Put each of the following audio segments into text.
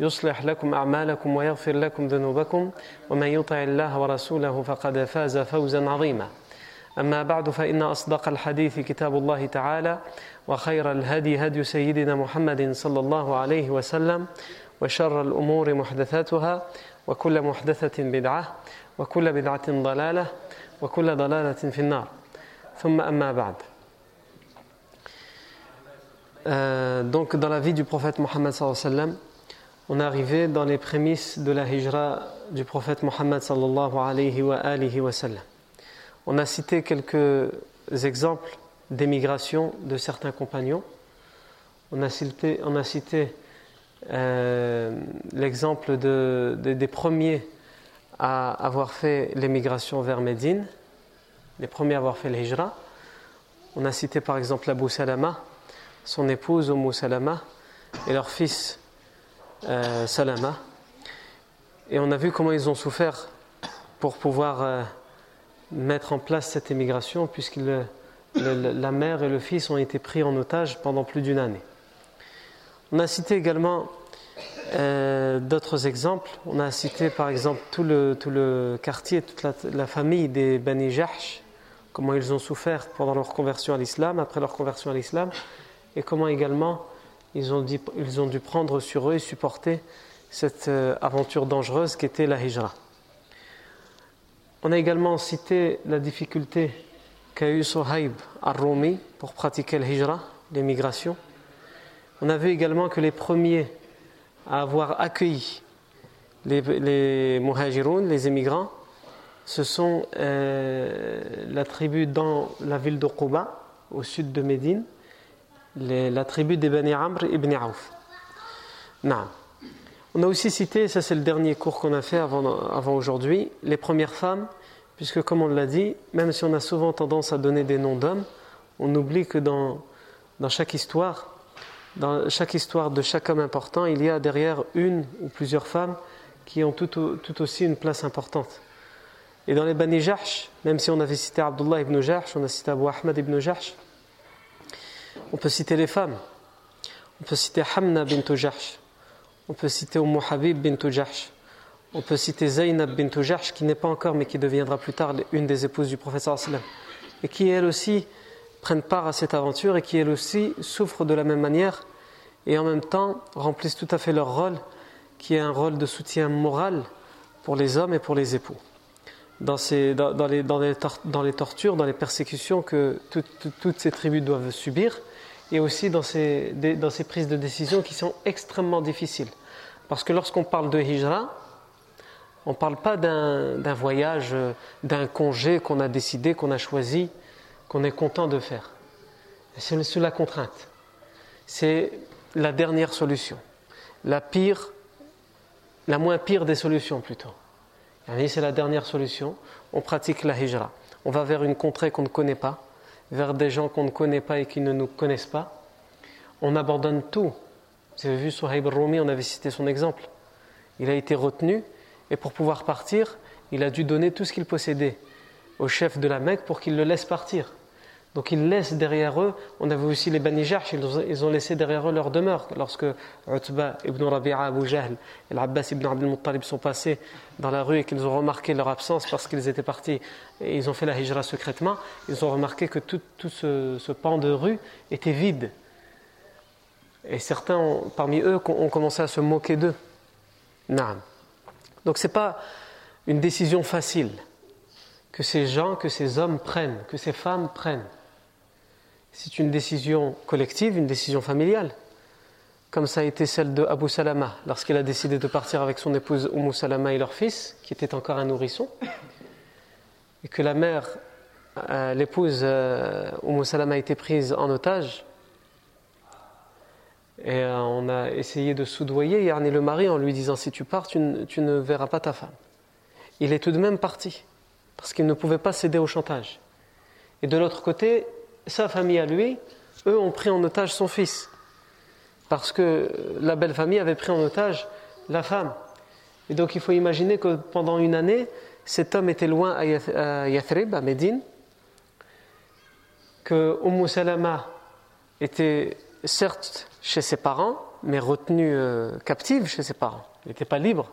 يصلح لكم أعمالكم ويغفر لكم ذنوبكم ومن يطع الله ورسوله فقد فاز فوزا عظيما. أما بعد فإن أصدق الحديث كتاب الله تعالى وخير الهدي هدي سيدنا محمد صلى الله عليه وسلم وشر الأمور محدثاتها وكل محدثة بدعة وكل بدعة ضلالة وكل ضلالة في النار. ثم أما بعد. Euh, donc dans la vie du prophète Mohammed sallam, on est arrivé dans les prémices de la hijra du prophète Mohammed sallallahu wa. On a cité quelques exemples d'émigration de certains compagnons. On a cité, euh, l'exemple de, de, des premiers à avoir fait l'émigration vers Médine, les premiers à avoir fait le hijra. On a cité par exemple Abu Salama, son épouse Umm Salama et leur fils euh, Salama. Et on a vu comment ils ont souffert pour pouvoir euh, mettre en place cette émigration, puisque la mère et le fils ont été pris en otage pendant plus d'une année. On a cité également euh, d'autres exemples. On a cité par exemple tout le, quartier, toute la, la famille des Bani Jahsh, comment ils ont souffert pendant leur conversion à l'islam, après leur conversion à l'islam, et comment également ils ont, dû prendre sur eux et supporter cette euh, aventure dangereuse qu'était la hijra. On a également cité la difficulté qu'a eu Sohaib al-Rumi pour pratiquer le hijra, l'émigration. On a vu également que les premiers à avoir accueilli les, les les émigrants, ce sont euh, la tribu dans la ville de au sud de Médine, les, la tribu des Bani Amr ibn. Non. On a aussi cité, ça c'est le dernier cours qu'on a fait avant, avant aujourd'hui, les premières femmes, puisque comme on l'a dit, même si on a souvent tendance à donner des noms d'hommes, on oublie que dans, dans chaque histoire, dans chaque histoire de chaque homme important, il y a derrière une ou plusieurs femmes qui ont tout, tout aussi une place importante. Et dans les Bani Jahsh, même si on avait cité Abdullah ibn Jahsh, on a cité Abu Ahmad ibn Jahsh, on peut citer les femmes. On peut citer Hamna bint Jahsh. On peut citer Umm Habib bint. On peut citer Zainab bint Jahsh, qui n'est pas encore, mais qui deviendra plus tard une des épouses du prophète et qui elle aussi prennent part à cette aventure et qui elle aussi souffrent de la même manière et en même temps remplissent tout à fait leur rôle, qui est un rôle de soutien moral pour les hommes et pour les époux. Dans, les, tortures, dans les persécutions que tout, tout, toutes ces tribus doivent subir, et aussi dans ces, dans ces prises de décision qui sont extrêmement difficiles. Parce que lorsqu'on parle de hijra, on ne parle pas d'un voyage, d'un congé qu'on a décidé, qu'on a choisi, qu'on est content de faire. C'est sous la contrainte. C'est la dernière solution. La pire, la moins pire des solutions plutôt. C'est la dernière solution. On pratique la hijra. On va vers une contrée qu'on ne connaît pas, vers des gens qu'on ne connaît pas et qui ne nous connaissent pas. On abandonne tout. Vous avez vu Suhaib al-Rumi, on avait cité son exemple. Il a été retenu et pour pouvoir partir, il a dû donner tout ce qu'il possédait au chef de la Mecque pour qu'il le laisse partir. Donc ils laissent derrière eux, on avait aussi les Bani ils ont laissé derrière eux leur demeure. Lorsque Utba ibn Rabi'a, Abu Jahl et l'Abbas ibn Abdul Muttalib sont passés dans la rue et qu'ils ont remarqué leur absence parce qu'ils étaient partis et ils ont fait la hijra secrètement, ils ont remarqué que tout, ce, pan de rue était vide. Et certains parmi eux ont commencé à se moquer d'eux. Donc ce n'est pas une décision facile. que ces gens, que ces hommes prennent, que ces femmes prennent. C'est une décision collective, une décision familiale, comme ça a été celle de Abu Salama lorsqu'il a décidé de partir avec son épouse Umm Salama et leur fils, qui était encore un nourrisson, et que la mère, euh, l'épouse euh, Umm Salama a été prise en otage. Et euh, on a essayé de soudoyer Yarni le mari en lui disant si tu pars, tu ne verras pas ta femme. Il est tout de même parti parce qu'il ne pouvait pas céder au chantage. Et de l'autre côté, sa famille à lui, eux ont pris en otage son fils, parce que la belle famille avait pris en otage la femme. Et donc il faut imaginer que pendant une année, cet homme était loin à Yathrib, à Médine, que Umm Salama était certes chez ses parents, mais retenue euh, captive chez ses parents. Elle n'était pas libre.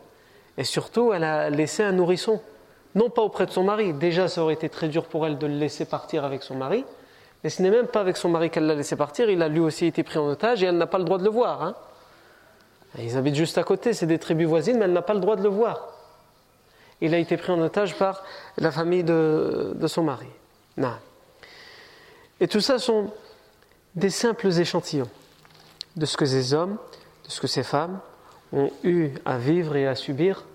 Et surtout, elle a laissé un nourrisson non pas auprès de son mari, déjà ça aurait été très dur pour elle de le laisser partir avec son mari, mais ce n'est même pas avec son mari qu'elle l'a laissé partir, il a lui aussi été pris en otage et elle n'a pas le droit de le voir. Hein. Ils habitent juste à côté, c'est des tribus voisines, mais elle n'a pas le droit de le voir. Il a été pris en otage par la famille de, son mari. Non. Et tout ça sont des simples échantillons de ce que ces hommes, de ce que ces femmes ont eu à vivre et à subir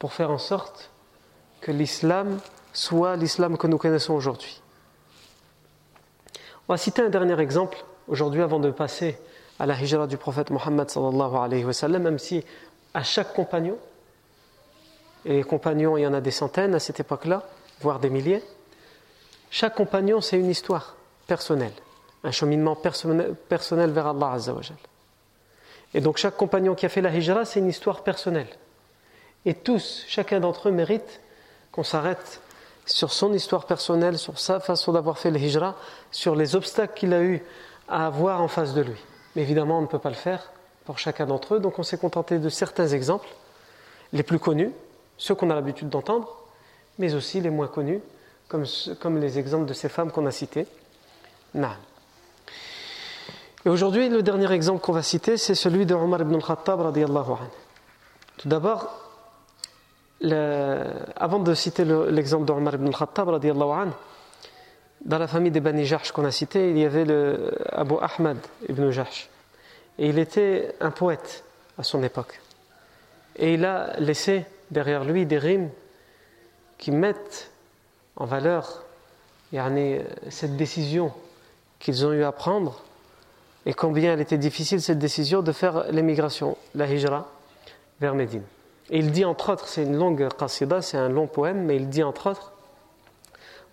pour faire en sorte que l'islam soit l'islam que nous connaissons aujourd'hui. On va citer un dernier exemple aujourd'hui avant de passer à la hijra du prophète Mohammed même si à chaque compagnon, et les compagnons il y en a des centaines à cette époque-là, voire des milliers, chaque compagnon c'est une histoire personnelle, un cheminement personnel, personnel vers Allah Azzawajal. Et donc chaque compagnon qui a fait la hijra c'est une histoire personnelle. Et tous, chacun d'entre eux mérite qu'on s'arrête sur son histoire personnelle, sur sa façon d'avoir fait le hijra, sur les obstacles qu'il a eu à avoir en face de lui. Mais évidemment, on ne peut pas le faire pour chacun d'entre eux, donc on s'est contenté de certains exemples, les plus connus, ceux qu'on a l'habitude d'entendre, mais aussi les moins connus, comme, comme les exemples de ces femmes qu'on a citées. Et aujourd'hui, le dernier exemple qu'on va citer, c'est celui de Omar ibn al-Khattab. Tout d'abord, avant de citer l'exemple d'Omar ibn al-Khattab, dans la famille des Bani Jahsh qu'on a cité, il y avait le Abu Ahmad ibn Jahsh. Et il était un poète à son époque. Et il a laissé derrière lui des rimes qui mettent en valeur cette décision qu'ils ont eu à prendre et combien elle était difficile cette décision de faire l'émigration, la hijra, vers Médine. Et il dit entre autres, c'est une longue qasida, c'est un long poème, mais il dit entre autres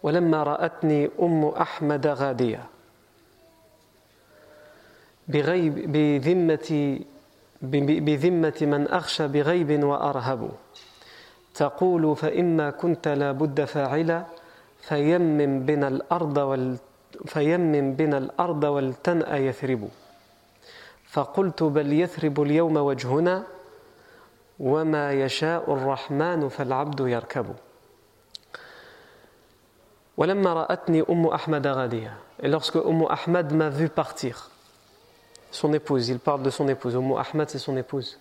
ولما رأتني أم أحمد غادية بغيب بذمة بذمة من أخشى بغيب وأرهب. تقول فإما كنت لا بد فاعلا فيمم بنا الأرض وال فيمم بنا الأرض والتنأ يثرب. فقلت بل يثرب اليوم وجهنا وما يشاء الرحمن فالعبد يركب ولما رأتني أم أحمد غادية et lorsque Umm Ahmad m'a vu partir son épouse il parle de son épouse Umm Ahmad c'est son épouse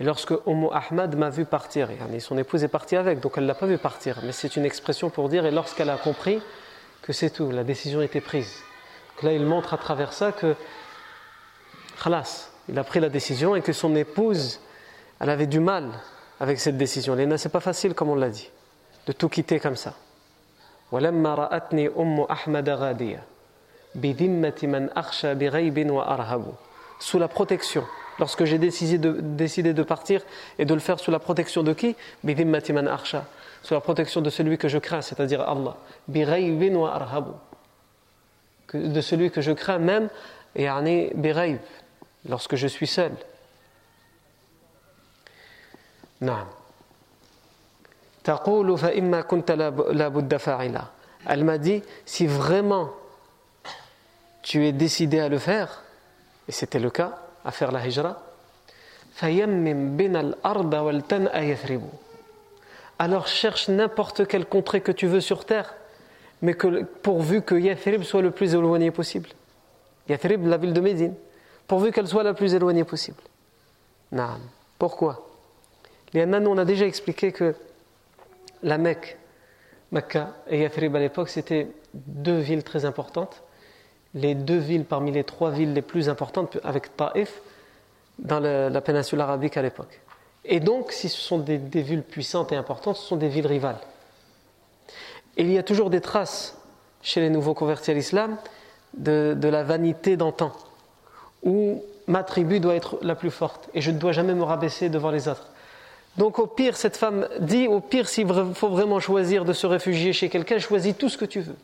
et lorsque Umm Ahmad m'a vu partir son épouse est partie avec donc elle ne l'a pas vu partir mais c'est une expression pour dire et lorsqu'elle a compris que c'est tout la décision était prise donc là il montre à travers ça que khalas il a pris la décision et que son épouse elle avait du mal avec cette décision. Léna, c'est pas facile, comme on l'a dit, de tout quitter comme ça. Sous la protection. Lorsque j'ai décidé de, décidé de partir et de le faire sous la protection de qui? Sous la protection de celui que je crains, c'est-à-dire Allah. De celui que je crains même, lorsque je suis seul. نعم تقول فإما كنت لا بد فاعلا Elle m'a dit si vraiment tu es décidé à le faire et c'était le cas à faire la hijra فيمم بنا الأرض والتنأ يثرب alors cherche n'importe quelle contrée que tu veux sur terre mais que, pourvu que Yathrib soit le plus éloigné possible Yathrib la ville de Médine pourvu qu'elle soit la plus éloignée possible non. pourquoi Nous, on a déjà expliqué que la Mecque Mecca et Yathrib à l'époque, c'était deux villes très importantes. Les deux villes parmi les trois villes les plus importantes, avec Taif, dans la, péninsule arabique à l'époque. Et donc, si ce sont des, villes puissantes et importantes, ce sont des villes rivales. Il y a toujours des traces chez les nouveaux convertis à l'islam de la vanité d'antan, où ma tribu doit être la plus forte et je ne dois jamais me rabaisser devant les autres. Donc au pire, cette femme dit, au pire, s'il faut vraiment choisir de se réfugier chez quelqu'un, choisis tout ce que tu veux.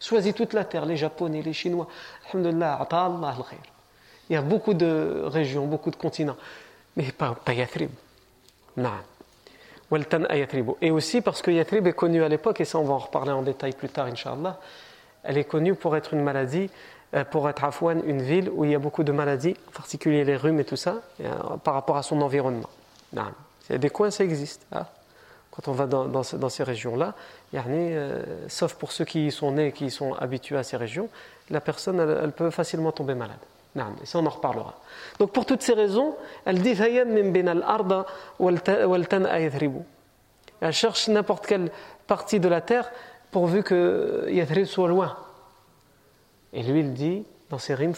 Choisis toute la terre, les Japonais, les Chinois. Alhamdulillah, Il y a beaucoup de régions, beaucoup de continents. Mais pas, pas Yathrib. Et aussi parce que Yathrib est connu à l'époque, et ça on va en reparler en détail plus tard, Inch'Allah, elle est connue pour être une maladie, euh, pour être Afouane, une ville où il y a beaucoup de maladies, en particulier les rhumes et tout ça, euh, par rapport à son environnement. Y des coins, ça existe. Hein. Quand on va dans, ces régions-là, euh, sauf pour ceux qui y sont nés, qui sont habitués à ces régions, la personne, elle, peut facilement tomber malade. Et ça, on en reparlera. Donc, pour toutes ces raisons, elle dit Elle cherche n'importe quelle partie de la terre pourvu que Yathrib soit loin. Et lui, il dit dans ses rimes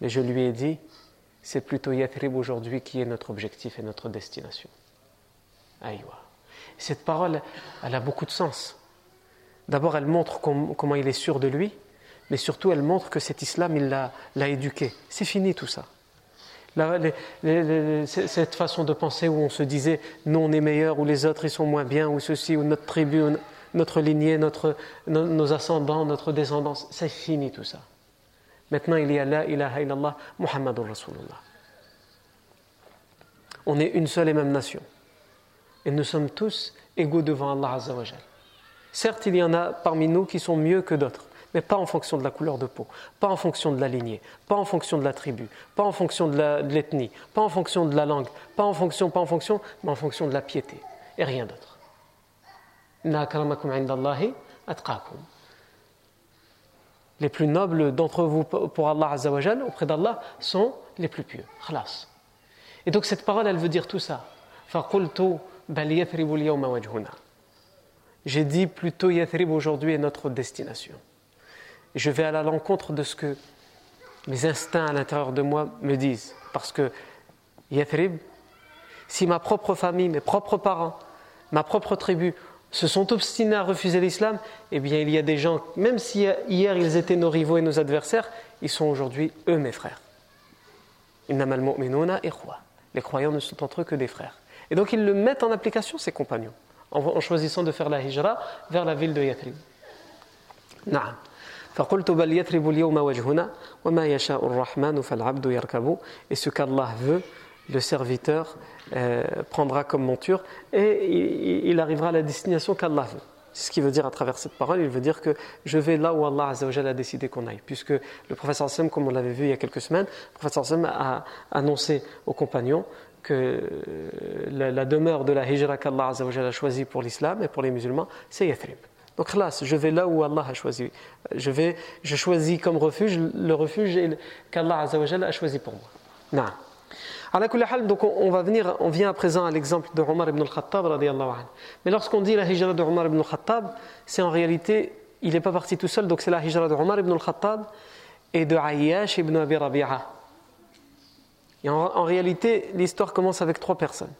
Mais je lui ai dit c'est plutôt Yathrib aujourd'hui qui est notre objectif et notre destination. Aïwa. Cette parole, elle a beaucoup de sens. D'abord, elle montre comment il est sûr de lui, mais surtout, elle montre que cet islam, il l'a éduqué. C'est fini tout ça. cette façon de penser où on se disait nous on est meilleur ou les autres ils sont moins bien ou ceci ou notre tribu, notre lignée, notre, nos ascendants, notre descendance, c'est fini tout ça. Maintenant, il y a la ilaha illallah Muhammadur Rasulullah. On est une seule et même nation. Et nous sommes tous égaux devant Allah Azzawajal. Certes, il y en a parmi nous qui sont mieux que d'autres, mais pas en fonction de la couleur de peau, pas en fonction de la lignée, pas en fonction de la tribu, pas en fonction de l'ethnie, pas en fonction de la langue, pas en fonction, pas en fonction, mais en fonction de la piété, et rien d'autre les plus nobles d'entre vous pour Allah Azzawajal, auprès d'Allah, sont les plus pieux. Khalas. Et donc cette parole, elle veut dire tout ça. J'ai dit plutôt Yathrib aujourd'hui est notre destination. Je vais à l'encontre de ce que mes instincts à l'intérieur de moi me disent. Parce que Yathrib, si ma propre famille, mes propres parents, ma propre tribu se sont obstinés à refuser l'islam, eh bien il y a des gens, même si hier ils étaient nos rivaux et nos adversaires, ils sont aujourd'hui eux mes frères. Les croyants ne sont entre eux que des frères. Et donc ils le mettent en application, ces compagnons, en, choisissant de faire la hijra vers la ville de Yathrib. Et ce qu'Allah veut, le serviteur euh, prendra comme monture et il, arrivera à la destination qu'Allah veut. C'est ce qu'il veut dire à travers cette parole. Il veut dire que je vais là où Allah a décidé qu'on aille. Puisque le professeur Sam, comme on l'avait vu il y a quelques semaines, le professeur Sam a annoncé aux compagnons que euh, la, demeure de la hijra qu'Allah a choisie pour l'islam et pour les musulmans, c'est Yathrib. Donc là, je vais là où Allah a choisi. Je, vais, je choisis comme refuge le refuge qu'Allah a choisi pour moi. Non donc on, va venir, on vient à présent à l'exemple de Omar ibn al-Khattab Mais lorsqu'on dit la hijra de Omar ibn al-Khattab, c'est en réalité, il n'est pas parti tout seul, donc c'est la hijra de Omar ibn al-Khattab et de Ayyash ibn Abi Rabi'a. Et en, réalité, l'histoire commence avec trois personnes.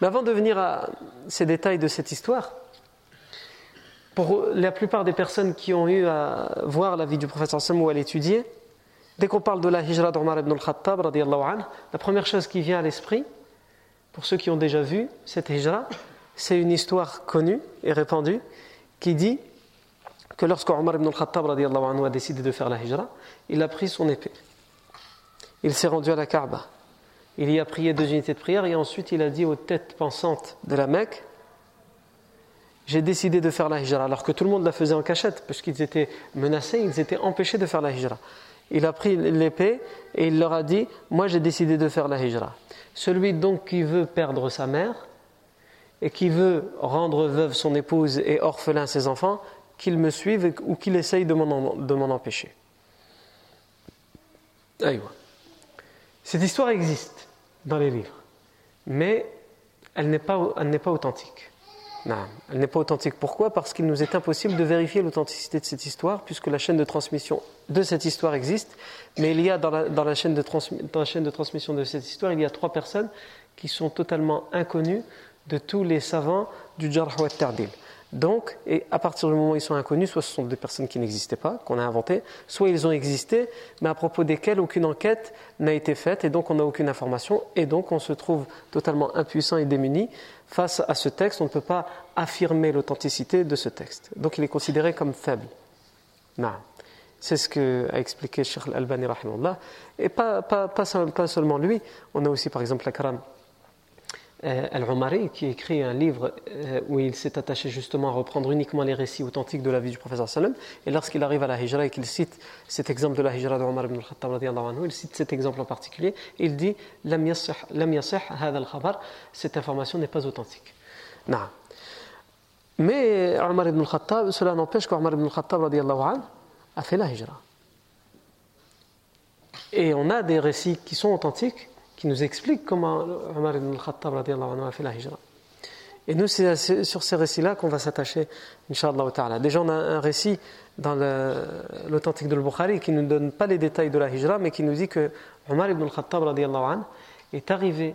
Mais avant de venir à ces détails de cette histoire, pour la plupart des personnes qui ont eu à voir la vie du professeur Sam ou à l'étudier, Dès qu'on parle de la hijra d'Omar ibn al-Khattab, la première chose qui vient à l'esprit, pour ceux qui ont déjà vu cette hijra, c'est une histoire connue et répandue qui dit que lorsque Omar ibn al-Khattab a décidé de faire la hijra, il a pris son épée. Il s'est rendu à la Kaaba. Il y a prié deux unités de prière et ensuite il a dit aux têtes pensantes de la Mecque J'ai décidé de faire la hijra, alors que tout le monde la faisait en cachette, puisqu'ils étaient menacés, ils étaient empêchés de faire la hijra il a pris l'épée et il leur a dit Moi j'ai décidé de faire la hijra. Celui donc qui veut perdre sa mère et qui veut rendre veuve son épouse et orphelin ses enfants, qu'il me suive ou qu'il essaye de m'en empêcher. Cette histoire existe dans les livres, mais elle n'est pas, elle n'est pas authentique. Elle n'est pas authentique. Pourquoi? Parce qu'il nous est impossible de vérifier l'authenticité de cette histoire, puisque la chaîne de transmission de cette histoire existe. Mais il y a dans la, chaîne, de transmission de cette histoire, il y a trois personnes qui sont totalement inconnues de tous les savants du Jarh Tardil. Donc, et à partir du moment où ils sont inconnus, soit ce sont des personnes qui n'existaient pas, qu'on a inventées, soit ils ont existé, mais à propos desquelles aucune enquête n'a été faite, et donc on n'a aucune information, et donc on se trouve totalement impuissant et démuni face à ce texte. On ne peut pas affirmer l'authenticité de ce texte. Donc il est considéré comme faible. C'est ce qu'a expliqué Sheikh Al-Albani, et pas, pas, seulement lui, on a aussi par exemple la Karam Al-Umari qui écrit un livre euh, où il s'est attaché justement à reprendre uniquement les récits authentiques de la vie du professeur sallam et lorsqu'il arrive à la hijra et qu'il cite cet exemple de la hijra de ibn al-Khattab il cite cet exemple en particulier il dit lam al-khabar cette information n'est pas authentique non. mais Omar ibn al-Khattab cela n'empêche qu'Omar ibn al-Khattab a fait la hijra et on a des récits qui sont authentiques qui nous explique comment Omar ibn al-Khattab a fait la hijra. Et nous, c'est sur ces récits-là qu'on va s'attacher, Inch'Allah. Déjà, on a un récit dans l'authentique de al-Bukhari qui ne nous donne pas les détails de la hijra, mais qui nous dit que Omar ibn al-Khattab est arrivé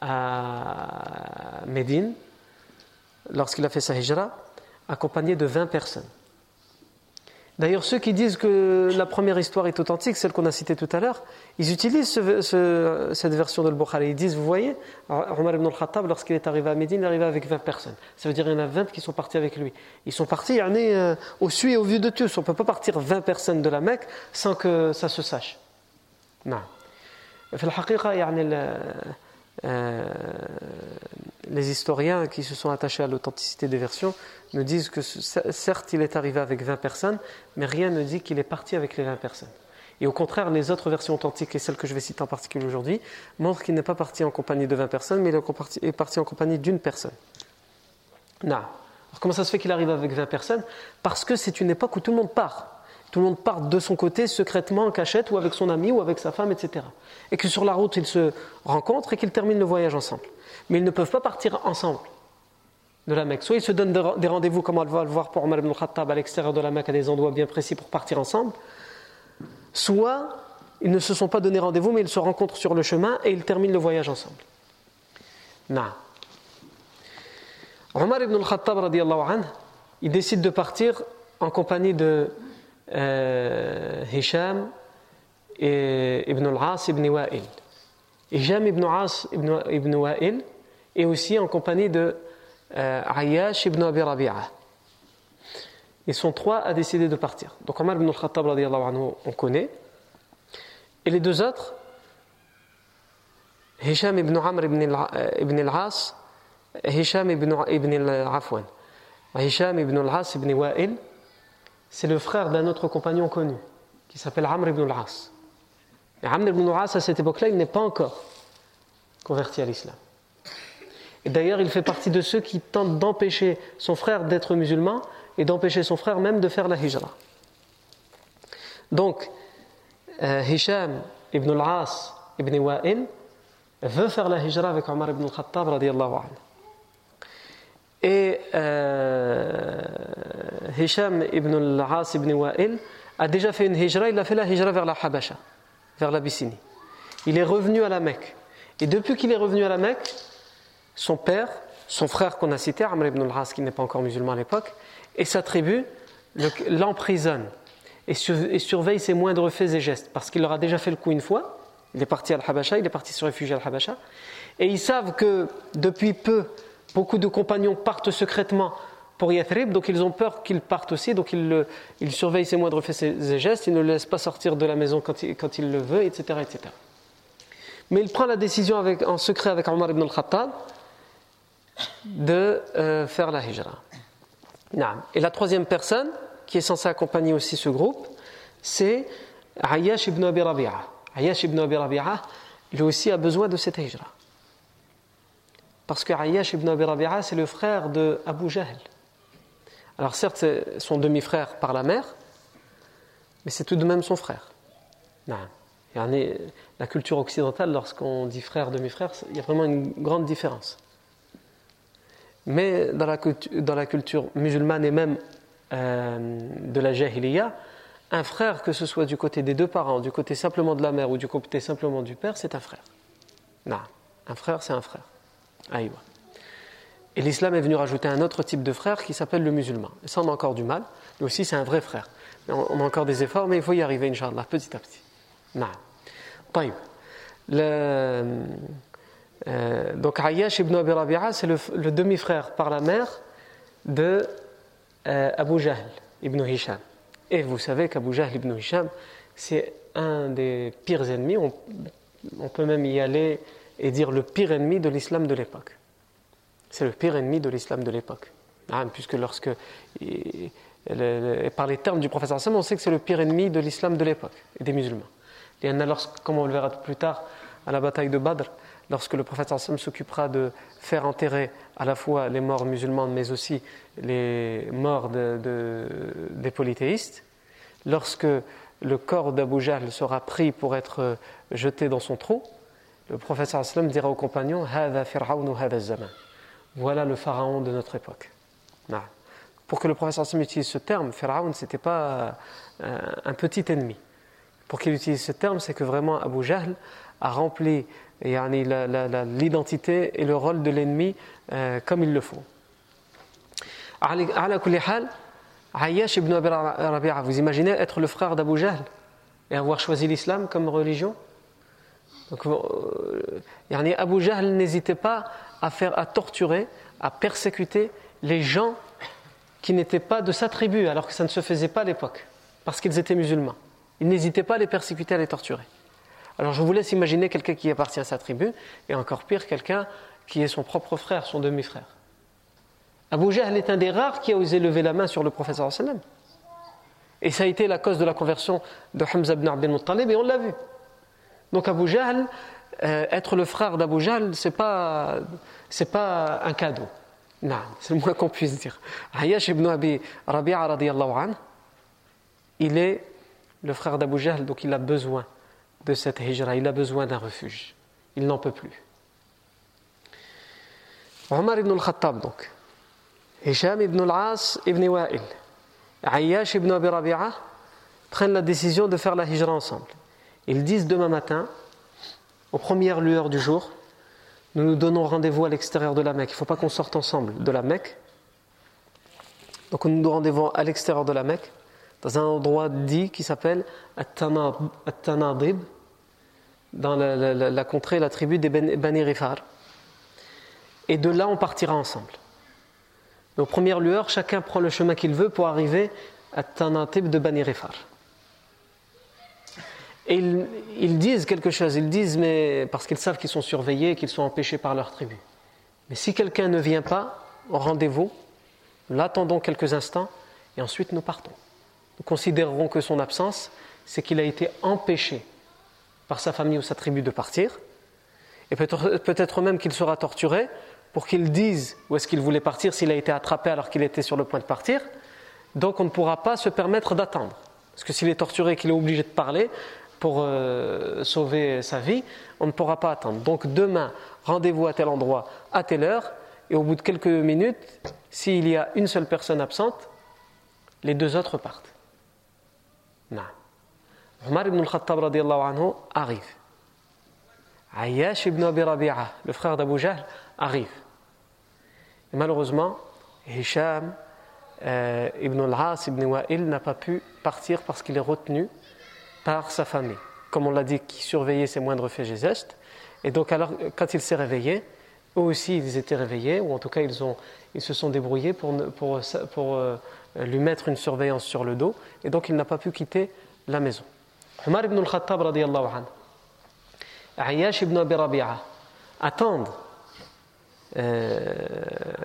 à Médine lorsqu'il a fait sa hijra, accompagné de 20 personnes. D'ailleurs, ceux qui disent que la première histoire est authentique, celle qu'on a citée tout à l'heure, ils utilisent cette version de Bukhari. Ils disent, vous voyez, Omar ibn al-Khattab, lorsqu'il est arrivé à Médine, il est arrivé avec 20 personnes. Ça veut dire qu'il y en a 20 qui sont partis avec lui. Ils sont partis euh, au su et au vu de tous. On ne peut pas partir 20 personnes de la Mecque sans que ça se sache. Non. Les historiens qui se sont attachés à l'authenticité des versions nous disent que certes il est arrivé avec 20 personnes, mais rien ne dit qu'il est parti avec les 20 personnes. Et au contraire, les autres versions authentiques, et celles que je vais citer en particulier aujourd'hui, montrent qu'il n'est pas parti en compagnie de 20 personnes, mais il est parti en compagnie d'une personne. Non. Alors comment ça se fait qu'il arrive avec 20 personnes? Parce que c'est une époque où tout le monde part. Tout le monde part de son côté, secrètement, en cachette, ou avec son ami, ou avec sa femme, etc. Et que sur la route, ils se rencontrent et qu'ils terminent le voyage ensemble. Mais ils ne peuvent pas partir ensemble de la Mecque. Soit ils se donnent des rendez-vous, comme on va le voir pour Omar ibn Khattab, à l'extérieur de la Mecque, à des endroits bien précis pour partir ensemble. Soit ils ne se sont pas donné rendez-vous, mais ils se rencontrent sur le chemin et ils terminent le voyage ensemble. Non. Omar ibn al-Khattab, il décide de partir en compagnie de euh, et ibn al-As ibn Wa'il. Hisham ibn al-As ibn, ibn Wa'il est aussi en compagnie de euh, Ayyash ibn Abi Rabi'a. Ils sont trois à décider de partir. Donc Omar ibn al-Khattab, on connaît. Et les deux autres, Hisham ibn Amr ibn al-As, Hisham ibn, ibn al-Afwan. Hisham ibn al-As ibn Wa'il, c'est le frère d'un autre compagnon connu, qui s'appelle Amr ibn al-As. Et Amr ibn al-As, à cette époque-là, il n'est pas encore converti à l'islam. Et d'ailleurs, il fait partie de ceux qui tentent d'empêcher son frère d'être musulman et d'empêcher son frère même de faire la hijra. Donc, euh, Hisham ibn al-As ibn Wa'il veut faire la hijra avec Omar ibn al-Khattab radiallahu anhu. Et euh, Hisham ibn al-As ibn Wa'il a déjà fait une hijra, il a fait la hijra vers la Habasha, vers l'Abyssinie. Il est revenu à la Mecque. Et depuis qu'il est revenu à la Mecque, son père, son frère qu'on a cité, Amr ibn al-As, qui n'est pas encore musulman à l'époque, et sa tribu l'emprisonne et, surveille ses moindres faits et gestes, parce qu'il leur a déjà fait le coup une fois. Il est parti à Al-Habasha, il est parti se réfugier à Al-Habasha. Et ils savent que depuis peu, Beaucoup de compagnons partent secrètement pour Yathrib, donc ils ont peur qu'ils partent aussi, donc ils, surveillent ses moindres faits et gestes, ils ne le laissent pas sortir de la maison quand il, le veut, etc., etc. Mais il prend la décision en secret avec Omar ibn al-Khattab de euh, faire la hijra. Et la troisième personne qui est censée accompagner aussi ce groupe, c'est Ayyash ibn Abi Rabi'a. Ayyash ibn Abi Rabi'a, lui aussi a besoin de cette hijra. Parce que Ayyash ibn Abi Rabi'a, c'est le frère de Abu Jahl. Alors certes, c'est son demi-frère par la mère, mais c'est tout de même son frère. La culture occidentale, lorsqu'on dit frère, demi-frère, il y a vraiment une grande différence. Mais dans la, dans la culture musulmane et même euh, de la jahiliya, un frère, que ce soit du côté des deux parents, du côté simplement de la mère ou du côté simplement du père, c'est un frère. Non, un frère, c'est un frère. Et l'islam est venu rajouter un autre type de frère qui s'appelle le musulman. Et ça, on a encore du mal. Lui aussi, c'est un vrai frère. On a encore des efforts, mais il faut y arriver, Inch'Allah, petit à petit. Le, euh, donc Ayyash ibn Abi Rabi'a, c'est le, demi-frère par la mère de euh, Abu Jahl ibn Hisham. Et vous savez qu'Abu Jahl ibn Hisham, c'est un des pires ennemis. On, peut même y aller et dire le pire ennemi de l'islam de l'époque. C'est le pire ennemi de l'islam de l'époque. Ah, puisque lorsque, par les termes du professeur Sam, on sait que c'est le pire ennemi de l'islam de l'époque et des musulmans. Et comme on le verra plus tard à la bataille de Badr, lorsque le prophète sallam s'occupera de faire enterrer à la fois les morts musulmans mais aussi les morts des polythéistes, lorsque le corps d'Abu Jahl sera pris pour être jeté dans son trou, le prophète sallam dira aux compagnons Voilà le pharaon de notre époque. Pour que le prophète sallam utilise ce terme, Pharaon, ce n'était pas euh, un petit ennemi. Pour qu'il utilise ce terme, c'est que vraiment Abu Jahl a rempli l'identité et le rôle de l'ennemi euh, comme il le faut. Ayyash ibn Abi Rabi'a, vous imaginez être le frère d'Abu Jahl et avoir choisi l'islam comme religion? Donc, euh, Abu Jahl n'hésitait pas à, faire, à torturer, à persécuter les gens qui n'étaient pas de sa tribu, alors que ça ne se faisait pas à l'époque, parce qu'ils étaient musulmans. Il n'hésitait pas à les persécuter, à les torturer. Alors je vous laisse imaginer quelqu'un qui appartient à sa tribu, et encore pire, quelqu'un qui est son propre frère, son demi-frère. Abu Jahl est un des rares qui a osé lever la main sur le professeur. Et ça a été la cause de la conversion de Hamza ibn Abdel Muttalib, et on l'a vu. Donc Abu Jahl, euh, être le frère d'Abu Jahl, c'est pas, c'est pas un cadeau. Non, c'est le moins qu'on puisse dire. Ayash ibn Abi Rabi'a radiyallahu anhu, il est le frère d'Abu Jahl, donc il a besoin de cette hijra, il a besoin d'un refuge. Il n'en peut plus. Omar ibn al-Khattab, donc, Hisham ibn al-As ibn Wa'il, Ayyash ibn Abi Rabi'a prennent la décision de faire la hijra ensemble. Ils disent demain matin, aux premières lueurs du jour, nous nous donnons rendez-vous à l'extérieur de la Mecque. Il ne faut pas qu'on sorte ensemble de la Mecque. Donc nous nous rendez-vous à l'extérieur de la Mecque dans un endroit dit qui s'appelle At-Tanadib, dans la, contrée, la tribu des ben, Bani Rifar. Et de là, on partira ensemble. Mais aux premières lueurs, chacun prend le chemin qu'il veut pour arriver à Tanatib de Bani Rifar. Et ils, disent quelque chose, ils disent, mais parce qu'ils savent qu'ils sont surveillés, qu'ils sont empêchés par leur tribu. Mais si quelqu'un ne vient pas au rendez-vous, l'attendons quelques instants et ensuite nous partons nous considérerons que son absence, c'est qu'il a été empêché par sa famille ou sa tribu de partir, et peut-être même qu'il sera torturé pour qu'il dise où est-ce qu'il voulait partir s'il a été attrapé alors qu'il était sur le point de partir. Donc on ne pourra pas se permettre d'attendre. Parce que s'il est torturé et qu'il est obligé de parler pour euh, sauver sa vie, on ne pourra pas attendre. Donc demain, rendez-vous à tel endroit, à telle heure, et au bout de quelques minutes, s'il y a une seule personne absente, les deux autres partent. Non. Omar ibn al-Khattab anhu arrive. Ayyash ibn Abi Rabi'a, le frère d'Abu Jahl, arrive. Et malheureusement, Hisham euh, ibn al-As ibn Wa'il n'a pas pu partir parce qu'il est retenu par sa famille. Comme on l'a dit, qui surveillait ses moindres faits et gestes. Et donc, alors, quand il s'est réveillé, eux aussi ils étaient réveillés, ou en tout cas ils, ont, ils se sont débrouillés pour, pour, pour euh, lui mettre une surveillance sur le dos, et donc il n'a pas pu quitter la maison. Omar ibn al-Khattab radiallahu anhu, Ayash ibn Abi Rabi'a attendent euh,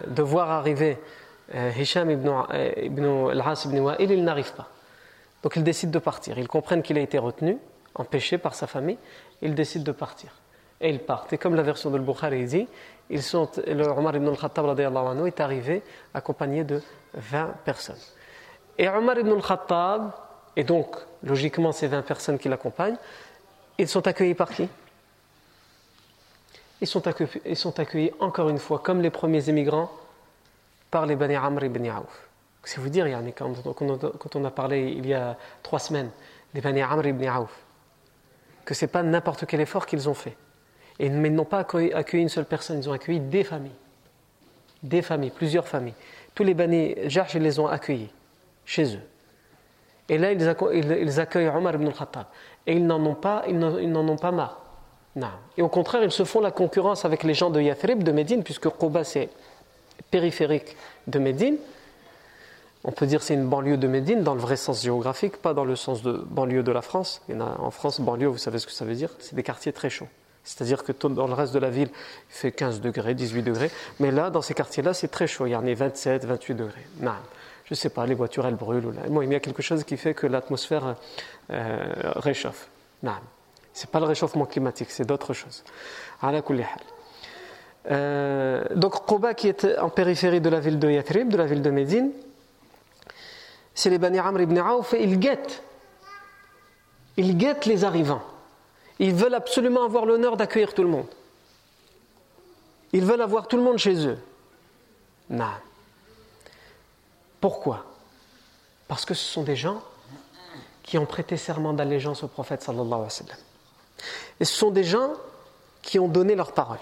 de voir arriver euh, Hisham ibn, al-Has ibn Wa'il, il n'arrive pas. Donc ils décident de partir. Ils comprennent qu'il a été retenu, empêché par sa famille, ils décident de partir. Et ils partent. Et comme la version de Bukhari dit, le Omar ibn al-Khattab est arrivé accompagné de 20 personnes. Et Omar ibn al-Khattab, et donc logiquement ces 20 personnes qui l'accompagnent, ils sont accueillis par qui? Ils sont, accueillis, ils sont accueillis encore une fois, comme les premiers émigrants, par les Bani Amr ibn Aouf. C'est vous dire, quand, quand on a parlé il y a trois semaines des Bani Amr ibn Aouf, que ce n'est pas n'importe quel effort qu'ils ont fait. Et, mais ils n'ont pas accueilli, une seule personne, ils ont accueilli des familles. Des familles, plusieurs familles. Tous les Bani Jarj, ils les ont accueillis chez eux. Et là, ils accueillent Omar ibn al-Khattab. Et ils n'en ont pas, ont pas marre. Non. Et au contraire, ils se font la concurrence avec les gens de Yathrib, de Médine, puisque Quba c'est périphérique de Médine. On peut dire c'est une banlieue de Médine dans le vrai sens géographique, pas dans le sens de banlieue de la France. En France, banlieue, vous savez ce que ça veut dire? C'est des quartiers très chauds. C'est-à-dire que dans le reste de la ville, il fait 15 degrés, 18 degrés. Mais là, dans ces quartiers-là, c'est très chaud. Il y en a 27, 28 degrés. Non. Je ne sais pas, les voitures, elles brûlent. Là. Il y a quelque chose qui fait que l'atmosphère euh, réchauffe. Non. Ce n'est pas le réchauffement climatique, c'est d'autres choses. Euh, donc, Quba, qui est en périphérie de la ville de Yathrib, de la ville de Médine, c'est les Bani Amr ibn Aouf, ils guettent. Ils guettent les arrivants. Ils veulent absolument avoir l'honneur d'accueillir tout le monde. Ils veulent avoir tout le monde chez eux. Non. Pourquoi? Parce que ce sont des gens qui ont prêté serment d'allégeance au prophète sallallahu alayhi wa sallam. Et ce sont des gens qui ont donné leur parole.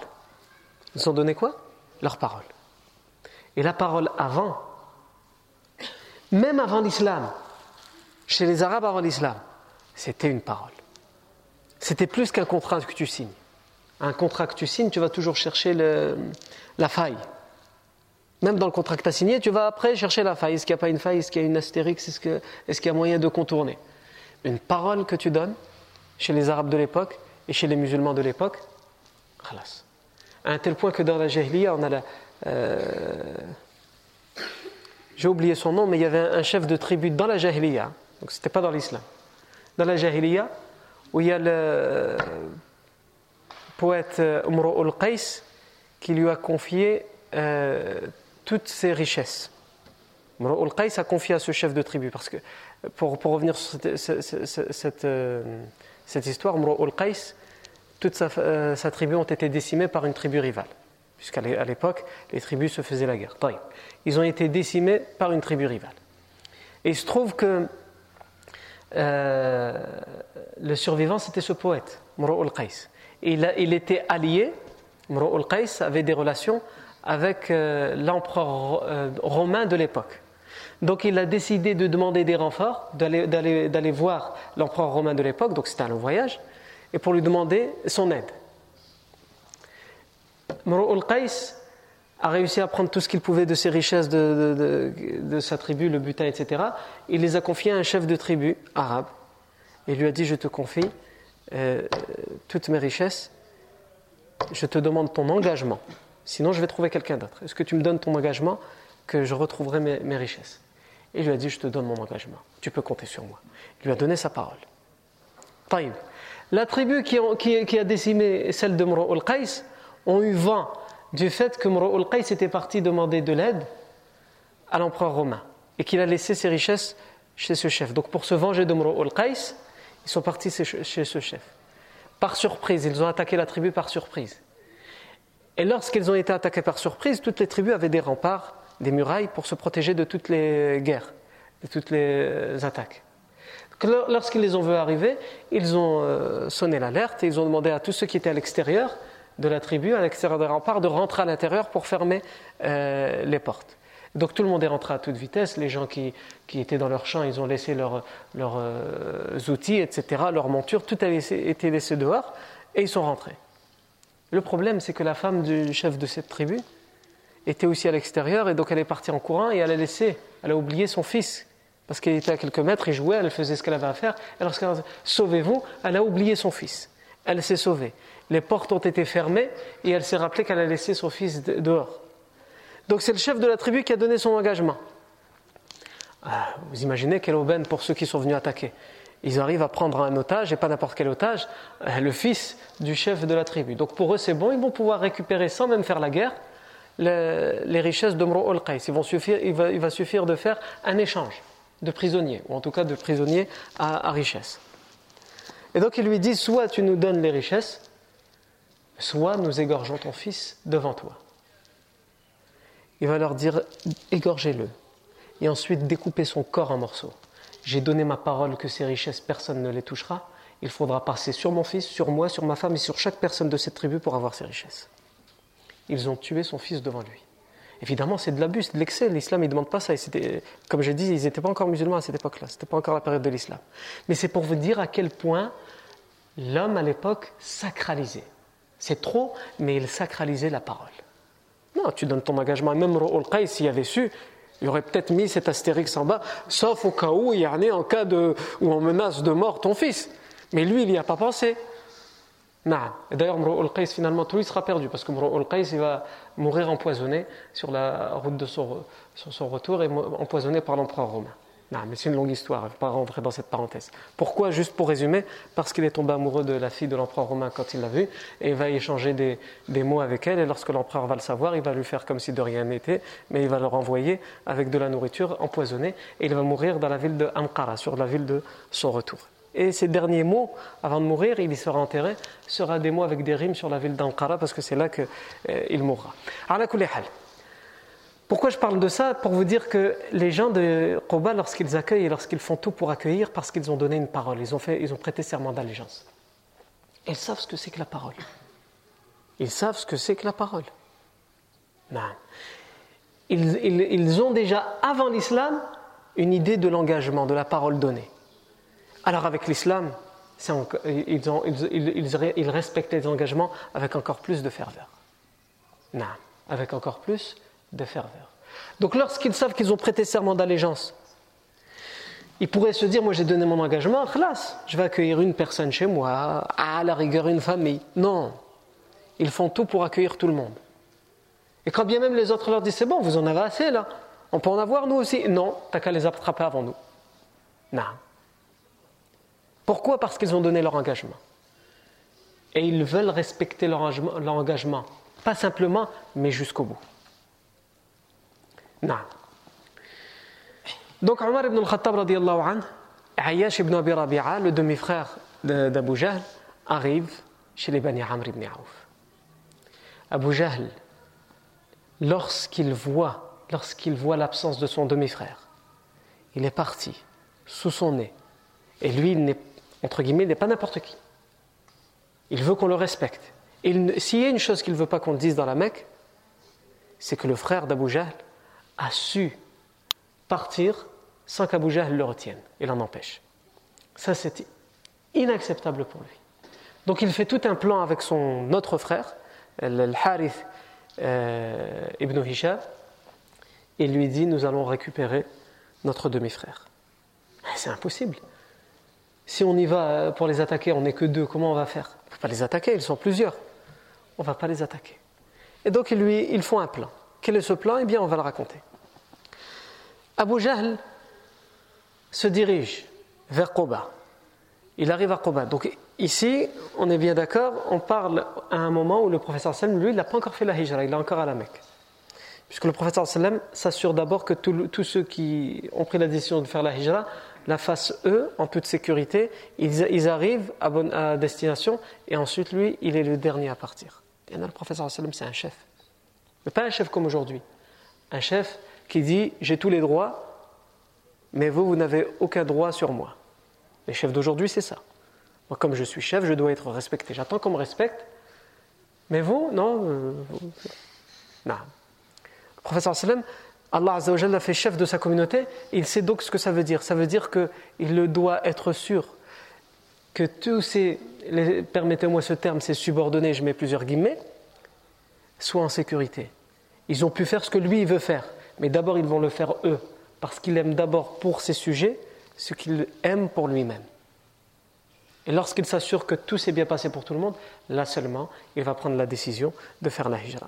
Ils ont donné quoi? Leur parole. Et la parole avant, même avant l'islam, chez les Arabes avant l'islam, c'était une parole. C'était plus qu'un contrat que tu signes. Un contrat que tu signes, tu vas toujours chercher la faille. Même dans le contrat que tu as signé, tu vas après chercher la faille. Est-ce qu'il n'y a pas une faille? Est-ce qu'il y a une astérix? Est-ce qu'il y a moyen de contourner? Une parole que tu donnes chez les Arabes de l'époque et chez les musulmans de l'époque, à un tel point que dans la Jahiliya, on a la. Euh, j'ai oublié son nom, mais il y avait un chef de tribu dans la Jahiliya, donc c'était pas dans l'islam. Dans la Jahiliya, où il y a le poète Umro al-Qais qui lui a confié euh, toutes ses richesses. Umro al-Qais a confié à ce chef de tribu, parce que pour, pour revenir sur cette, cette, euh, histoire, Umro al-Qais, toute euh, sa, tribu ont été décimées par une tribu rivale, puisqu'à l'époque, les tribus se faisaient la guerre. Ils ont été décimés par une tribu rivale. Et il se trouve que euh, le survivant, c'était ce poète, Mro al-Qais. Il, il, était allié, Mro al-Qais avait des relations avec euh, l'empereur romain de l'époque. Donc il a décidé de demander des renforts, d'aller voir l'empereur romain de l'époque, donc c'était un long voyage, et pour lui demander son aide. Mro al-Qais a réussi à prendre tout ce qu'il pouvait de ses richesses de, sa tribu, le butin, etc. Il les a confiés à un chef de tribu arabe et lui a dit Je te confie euh, toutes mes richesses, je te demande ton engagement, sinon je vais trouver quelqu'un d'autre. Est-ce que tu me donnes ton engagement que je retrouverai mes, richesses? Et il lui a dit Je te donne mon engagement, tu peux compter sur moi. Il lui a donné sa parole. La tribu qui, a décimé celle de Mro al-Qais ont eu vent du fait que Mro al-Qais était parti demander de l'aide à l'empereur romain et qu'il a laissé ses richesses chez ce chef. Donc pour se venger de Mro al-Qais, ils sont partis chez ce chef. Par surprise, ils ont attaqué la tribu par surprise. Et lorsqu'ils ont été attaqués par surprise, toutes les tribus avaient des remparts, des murailles pour se protéger de toutes les guerres, de toutes les attaques. Lorsqu'ils les ont vus arriver, ils ont euh, sonné l'alerte et ils ont demandé à tous ceux qui étaient à l'extérieur de la tribu, à l'extérieur des remparts, de rentrer à l'intérieur pour fermer euh, les portes. Donc tout le monde est rentré à toute vitesse. Les gens qui, étaient dans leur champ, ils ont laissé leurs euh, outils, etc., leurs montures, tout a été laissé dehors et ils sont rentrés. Le problème, c'est que la femme du chef de cette tribu était aussi à l'extérieur et donc elle est partie en courant et elle a laissé, elle a oublié son fils parce qu'elle était à quelques mètres, il jouait, elle faisait ce qu'elle avait à faire. Et lorsqu'elle a Sauvez-vous, elle a oublié son fils. Elle s'est sauvée. Les portes ont été fermées et elle s'est rappelée qu'elle a laissé son fils dehors. Donc c'est le chef de la tribu qui a donné son engagement. Ah, vous imaginez quelle aubaine pour ceux qui sont venus attaquer. Ils arrivent à prendre un otage, et pas n'importe quel otage, euh, le fils du chef de la tribu. Donc pour eux, c'est bon, ils vont pouvoir récupérer sans même faire la guerre les, richesses de al-Qais. Il, il va suffire de faire un échange de prisonniers, ou en tout cas de prisonniers à, richesse. Et donc il lui dit soit tu nous donnes les richesses, soit nous égorgeons ton fils devant toi. Il va leur dire égorgez-le et ensuite découpez son corps en morceaux. J'ai donné ma parole que ces richesses, personne ne les touchera. Il faudra passer sur mon fils, sur moi, sur ma femme et sur chaque personne de cette tribu pour avoir ces richesses. Ils ont tué son fils devant lui. Évidemment, c'est de l'abus, de l'excès. L'islam, il ne demande pas ça. comme j'ai dit, ils n'étaient pas encore musulmans à cette époque-là. Ce n'était pas encore la période de l'islam. Mais c'est pour vous dire à quel point l'homme à l'époque sacralisait. C'est trop, mais il sacralisait la parole. Non, tu donnes ton engagement. Même Ru'ul s'il avait su, il aurait peut-être mis cet astérix en bas, sauf au cas où il y en a en cas de, où on menace de mort ton fils. Mais lui, il n'y a pas pensé. Et d'ailleurs, Mro'ul Qais, finalement, tout lui sera perdu parce que Mro'ul Qais, il va mourir empoisonné sur la route de son, son retour et empoisonné par l'empereur romain. Non, mais c'est une longue histoire, je ne vais pas rentrer dans cette parenthèse. Pourquoi? Juste pour résumer, parce qu'il est tombé amoureux de la fille de l'empereur romain quand il l'a vue, et va échanger des, mots avec elle, et lorsque l'empereur va le savoir, il va lui faire comme si de rien n'était, mais il va le renvoyer avec de la nourriture empoisonnée, et il va mourir dans la ville de sur la ville de son retour. Et ces derniers mots, avant de mourir, il y sera enterré, sera des mots avec des rimes sur la ville d'Ankara, parce que c'est là qu'il euh, mourra. Pourquoi je parle de ça Pour vous dire que les gens de Quba, lorsqu'ils accueillent et lorsqu'ils font tout pour accueillir, parce qu'ils ont donné une parole, ils ont, fait, ils ont prêté serment d'allégeance. Ils savent ce que c'est que la parole. Ils savent ce que c'est que la parole. Non. Ils, ils, ont déjà, avant l'islam, une idée de l'engagement, de la parole donnée. Alors avec l'islam, ils, ils, ils, respectent les engagements avec encore plus de ferveur. Non. Avec encore plus de ferveur. Donc lorsqu'ils savent qu'ils ont prêté serment d'allégeance, ils pourraient se dire, moi j'ai donné mon engagement, classe, je vais accueillir une personne chez moi, à la rigueur une famille. Non, ils font tout pour accueillir tout le monde. Et quand bien même les autres leur disent, c'est bon, vous en avez assez là, on peut en avoir nous aussi. Non, t'as qu'à les attraper avant nous. Non. Pourquoi? Parce qu'ils ont donné leur engagement. Et ils veulent respecter leur engagement, pas simplement, mais jusqu'au bout. Non. Donc Omar ibn al-Khattab radiallahu anhu, Ayash ibn Abi Rabi'a, le demi-frère d'Abu Jahl, arrive chez les Bani Amr ibn Aouf. Abu Jahl, lorsqu'il voit, lorsqu'il voit l'absence de son demi-frère, il est parti sous son nez. Et lui, il n'est, entre guillemets, pas n'importe qui. Il veut qu'on le respecte. S'il y a une chose qu'il ne veut pas qu'on dise dans la Mecque, c'est que le frère d'Abu Jahl a su partir sans qu'Abu le retienne et l'en empêche. Ça, c'est inacceptable pour lui. Donc il fait tout un plan avec son autre frère, le Harith euh, ibn Hisham, et lui dit Nous allons récupérer notre demi-frère. C'est impossible. Si on y va pour les attaquer, on n'est que deux, comment on va faire? On ne peut pas les attaquer, ils sont plusieurs. On ne va pas les attaquer. Et donc lui, ils font un plan. Quel est ce plan? Eh bien, on va le raconter. Abu Jahl se dirige vers Quba. Il arrive à Quba. Donc ici, on est bien d'accord, on parle à un moment où le professeur sallam, lui, il n'a pas encore fait la hijra, il est encore à la Mecque. Puisque le professeur sallam s'assure d'abord que tous ceux qui ont pris la décision de faire la hijra la fassent eux, en toute sécurité. Ils, arrivent à, bonne, destination et ensuite, lui, il est le dernier à partir. Et le professeur sallam, c'est un chef. Mais pas un chef comme aujourd'hui. Un chef qui dit J'ai tous les droits, mais vous, vous n'avez aucun droit sur moi. Les chefs d'aujourd'hui, c'est ça. Moi, comme je suis chef, je dois être respecté. J'attends qu'on me respecte, mais vous, non. Euh, non. Le professeur sallam, Allah Azzawajal fait chef de sa communauté, il sait donc ce que ça veut dire. Ça veut dire qu'il doit être sûr que tous ces, permettez-moi ce terme, ces subordonnés, je mets plusieurs guillemets, soient en sécurité. Ils ont pu faire ce que lui, il veut faire. Mais d'abord, ils vont le faire eux, parce qu'il aime d'abord pour ses sujets ce qu'il aime pour lui-même. Et lorsqu'il s'assure que tout s'est bien passé pour tout le monde, là seulement, il va prendre la décision de faire la hijra.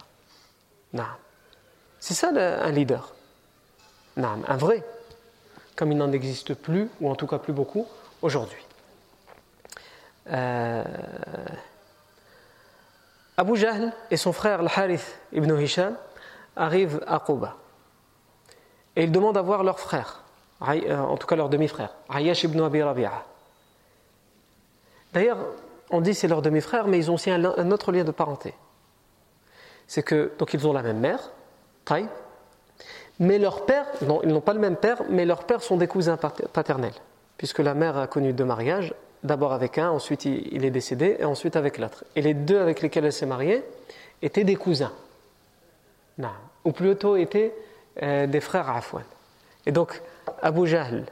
C'est ça un leader. Un vrai. Comme il n'en existe plus, ou en tout cas plus beaucoup, aujourd'hui. Euh, Abu Jahl et son frère Al-Harith ibn Hisham arrivent à Quba et ils demandent à voir leur frère, euh, en tout cas leur demi-frère, Ayash ibn Abi Rabi'a. D'ailleurs, on dit c'est leur demi-frère, mais ils ont aussi un, autre lien de parenté. C'est que, donc ils ont la même mère, Taï, mais leur père, non, ils n'ont pas le même père, mais leurs pères sont des cousins paternels, puisque la mère a connu deux mariages, d'abord avec un, ensuite il est décédé, et ensuite avec l'autre. Et les deux avec lesquels elle s'est mariée étaient des cousins, ou plutôt étaient euh, des frères Afwan. Et donc, Abu Jahl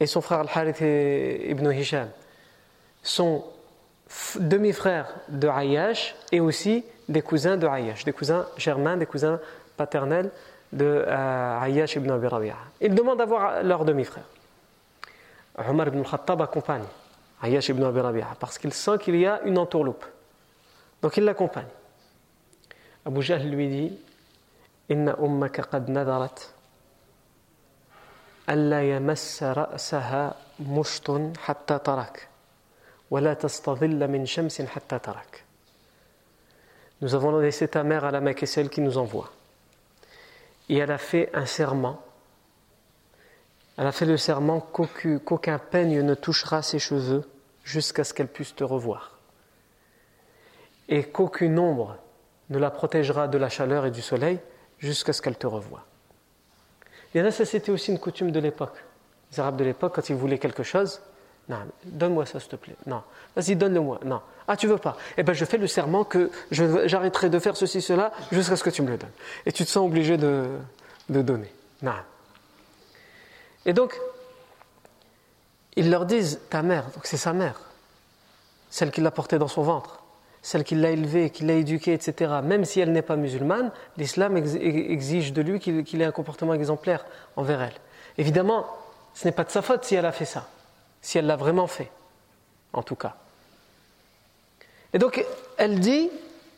et son frère Al-Harith ibn Hisham sont demi-frères de Ayyash et aussi des cousins de Ayyash, des cousins germains, des cousins paternels de euh, Ayyash ibn Abi Rabi'a. Ils demandent d'avoir leur demi-frère. Omar ibn Khattab accompagne Ayyash ibn Abi Rabi'a parce qu'il sent qu'il y a une entourloupe. Donc il l'accompagne. Abu Jahl lui dit Nous avons laissé ta mère à la Mecque et celle qui nous envoie. Et elle a fait un serment. Elle a fait le serment qu'aucun peigne ne touchera ses cheveux jusqu'à ce qu'elle puisse te revoir. Et qu'aucune ombre ne la protégera de la chaleur et du soleil jusqu'à ce qu'elle te revoie. Et là, ça c'était aussi une coutume de l'époque. Les Arabes de l'époque, quand ils voulaient quelque chose, non, donne-moi ça, s'il te plaît. Non, vas-y, donne-le-moi. Non. Ah, tu veux pas Eh bien, je fais le serment que j'arrêterai de faire ceci, cela, jusqu'à ce que tu me le donnes. Et tu te sens obligé de, de donner. Non. Et donc, ils leur disent ta mère, donc c'est sa mère, celle qui l'a portée dans son ventre, celle qui l'a élevée, qui l'a éduquée, etc. Même si elle n'est pas musulmane, l'islam exige de lui qu'il ait un comportement exemplaire envers elle. Évidemment, ce n'est pas de sa faute si elle a fait ça si elle l'a vraiment fait, en tout cas. Et donc, elle dit,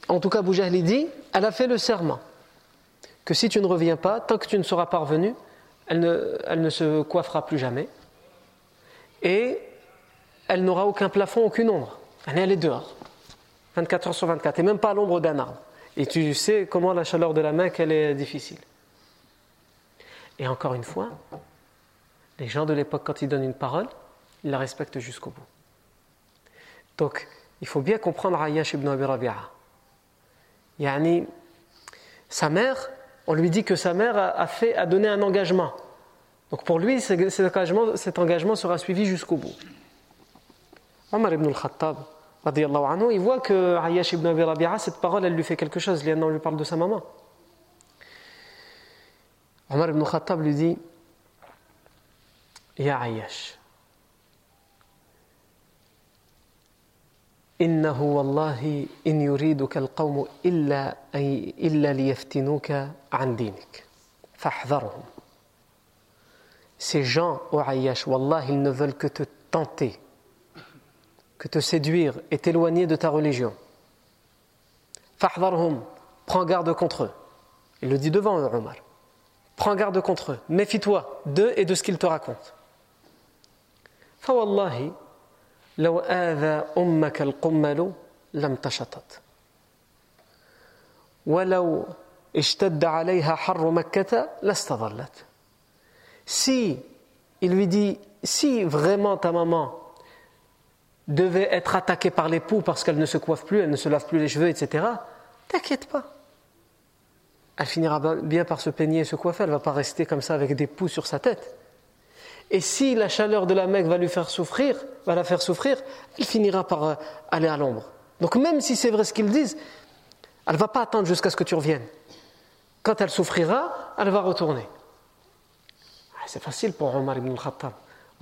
en tout cas, Boujahli dit, elle a fait le serment que si tu ne reviens pas, tant que tu ne seras pas revenu, elle ne, elle ne se coiffera plus jamais et elle n'aura aucun plafond, aucune ombre. Elle est dehors, 24 heures sur 24, et même pas à l'ombre d'un arbre. Et tu sais comment la chaleur de la main, qu'elle est difficile. Et encore une fois, les gens de l'époque, quand ils donnent une parole, il la respecte jusqu'au bout. Donc, il faut bien comprendre Ayyash ibn Abi Rabi'a. Yani, sa mère, on lui dit que sa mère a, fait, a donné un engagement. Donc pour lui, cet engagement, cet engagement sera suivi jusqu'au bout. Omar ibn al-Khattab, anhu, il voit que Ayyash ibn Abi Rabi'a, cette parole, elle lui fait quelque chose. On lui parle de sa maman. Omar ibn al-Khattab lui dit Ya Ayyash, إنه والله إن يريدك القوم إلا, إلا ليفتنوك عن دينك فاحذرهم Ces gens, au Ayyash, Wallah, ils ne veulent que te tenter, que te séduire et t'éloigner de ta religion. Fahdharhum, prends garde contre eux. Il le dit devant eux, Omar. Prends garde contre eux. Méfie-toi d'eux et de ce qu'ils te racontent. Fawallahi, لو آذى أمك القمل لم تشطت ولو اشتد عليها حر مكة لاستظلت Si, il lui dit, si vraiment ta maman devait être attaquée par les poux parce qu'elle ne se coiffe plus, elle ne se lave plus les cheveux, etc., t'inquiète pas. Elle finira bien par se peigner et se coiffer, elle ne va pas rester comme ça avec des poux sur sa tête. Et si la chaleur de la Mecque va lui faire souffrir, va la faire souffrir, elle finira par euh, aller à l'ombre. Donc même si c'est vrai ce qu'ils disent, elle ne va pas attendre jusqu'à ce que tu reviennes. Quand elle souffrira, elle va retourner. Ah, c'est facile pour Omar ibn al-Khattab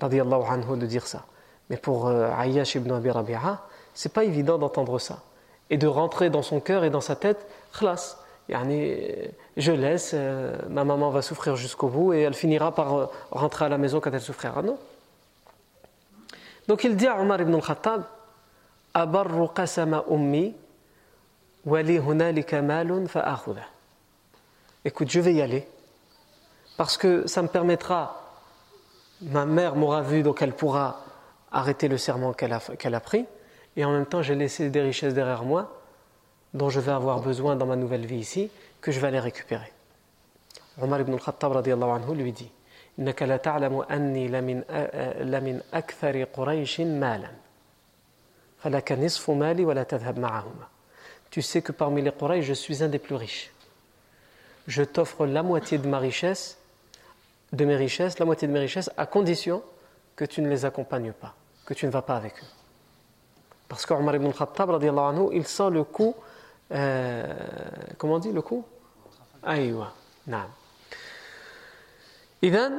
anhu, de dire ça. Mais pour euh, Ayyash ibn Abi Rabi'a, c'est pas évident d'entendre ça. Et de rentrer dans son cœur et dans sa tête, khlas, je laisse, euh, ma maman va souffrir jusqu'au bout et elle finira par euh, rentrer à la maison quand elle souffrira. Non? Donc il dit à Omar ibn al-Khattab Abarru ummi wali hunalika malun Écoute, je vais y aller parce que ça me permettra, ma mère m'aura vu donc elle pourra arrêter le serment qu'elle a, qu'elle a pris et en même temps j'ai laissé des richesses derrière moi dont je vais avoir besoin dans ma nouvelle vie ici, que je vais aller récupérer. Omar ibn al-Khattab anhu lui dit إنك لا تعلم أني لمن, لمن أكثر قريش مالا Tu sais que parmi les Quraysh, je suis un des plus riches. Je t'offre la moitié de ma richesse, de mes richesses, la moitié de mes richesses, à condition que tu ne les accompagnes pas, que tu ne vas pas avec eux. Parce qu'Omar ibn Khattab, anhu, il sent le coup, euh, comment on dit le coup? Aïwa, naam. Idan,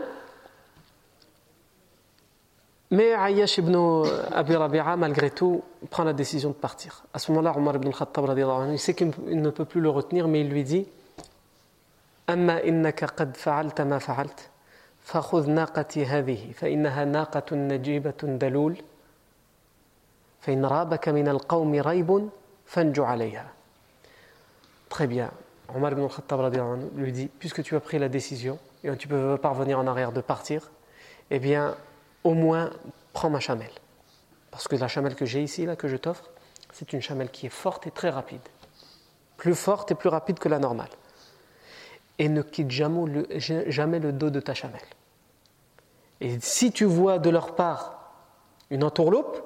mais Ayyash ibn Abi Rabi'a, malgré tout, prend la décision de partir. À ce moment-là, Omar ibn Khattab, anhu, il sait qu'il ne peut plus le retenir, mais il lui dit Amma innaka qad fa'alta ma fa'alta فخذ ناقتي هذه فإنها ناقة نجيبة دلول فإن رابك من القوم ريب فانجو عليها Très bien. Omar ibn Khattab lui dit Puisque tu as pris la décision et tu ne peux pas revenir en arrière de partir, eh bien, au moins, prends ma chamelle. Parce que la chamelle que j'ai ici, là, que je t'offre, c'est une chamelle qui est forte et très rapide. Plus forte et plus rapide que la normale. Et ne quitte jamais le, jamais le dos de ta chamelle. Et si tu vois de leur part une entourloupe,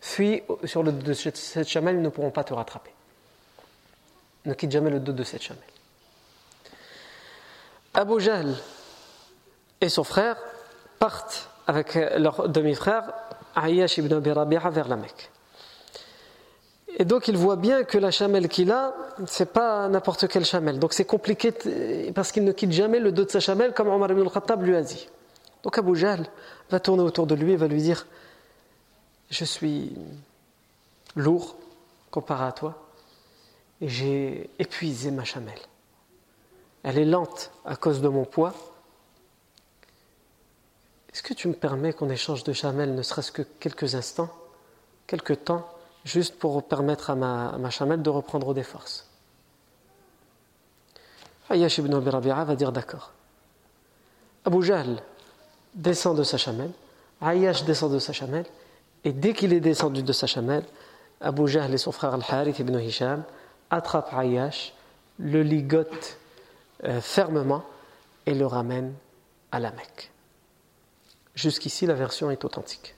fuis sur le dos de cette chamelle, ils ne pourront pas te rattraper. Ne quitte jamais le dos de cette chamelle. Abu Jahl et son frère partent avec leur demi-frère Ayyash ibn Abi Rabi'a vers la Mecque. Et donc il voit bien que la chamelle qu'il a, c'est pas n'importe quelle chamelle. Donc c'est compliqué parce qu'il ne quitte jamais le dos de sa chamelle comme Omar ibn al-Khattab lui a dit. Donc Abu Jahl va tourner autour de lui et va lui dire Je suis lourd comparé à toi et j'ai épuisé ma chamelle. Elle est lente à cause de mon poids. Est-ce que tu me permets qu'on échange de chamelle ne serait-ce que quelques instants, quelques temps, juste pour permettre à ma, chamelle de reprendre des forces? Ayash ibn Abi Rabi'a va dire d'accord. Abu Jahl descend de sa chamelle, Ayash descend de sa chamelle, et dès qu'il est descendu de sa chamelle, Abu Jahl et son frère Al-Harith ibn Hisham attrapent Ayash, le ligotent euh, fermement et le ramènent à la Mecque. Jusqu'ici, la version est authentique.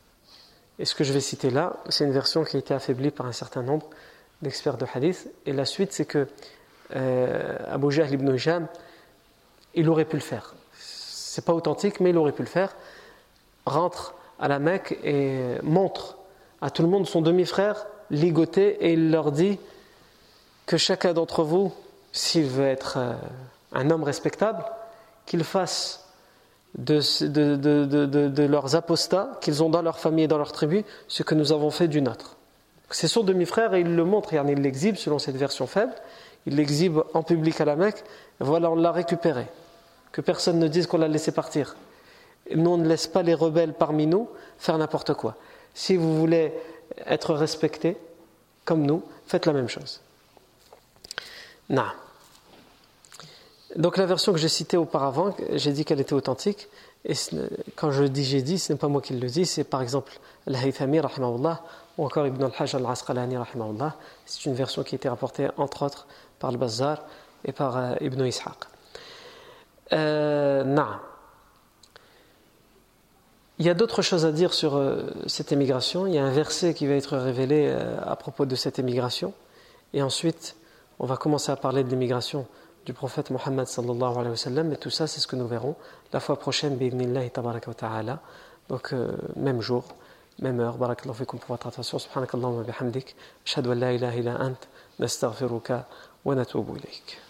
Et ce que je vais citer là, c'est une version qui a été affaiblie par un certain nombre d'experts de hadith. Et la suite, c'est que euh, Abu Jahl ibn Hisham, il aurait pu le faire. C'est pas authentique, mais il aurait pu le faire. Rentre à la Mecque et montre à tout le monde son demi-frère ligoté et il leur dit que chacun d'entre vous, s'il veut être euh, un homme respectable, qu'il fasse de, de, leurs apostats qu'ils ont dans leur famille et dans leur tribu ce que nous avons fait du nôtre. C'est son demi-frère et il le montre, il l'exhibe selon cette version faible, il l'exhibe en public à la Mecque, voilà, on l'a récupéré. Que personne ne dise qu'on l'a laissé partir. Nous, on ne laisse pas les rebelles parmi nous faire n'importe quoi. Si vous voulez être respecté, comme nous, faites la même chose. Non. Donc la version que j'ai citée auparavant, j'ai dit qu'elle était authentique. Et quand je dis j'ai dit, ce n'est pas moi qui le dis, c'est par exemple Al-Haythami, ou encore Ibn al-Hajj al-Asqalani, C'est une version qui a été rapportée entre autres par le Bazar et par euh, Ibn Ishaq. Euh, Il y a d'autres choses à dire sur euh, cette émigration. Il y a un verset qui va être révélé euh, à propos de cette émigration. Et ensuite, on va commencer à parler de l'immigration du prophète Mohammed sallallahu alayhi wa sallam. Et tout ça, c'est ce que nous verrons la fois prochaine, bi'idnillahi tabaraka wa ta'ala. Donc, euh, même jour, même heure. Barakallahu fikum pour votre attention. Subhanakallahu wa bihamdik. Ashhadu an la ilaha illa ant. Nastaghfiruka wa natubu ilayk.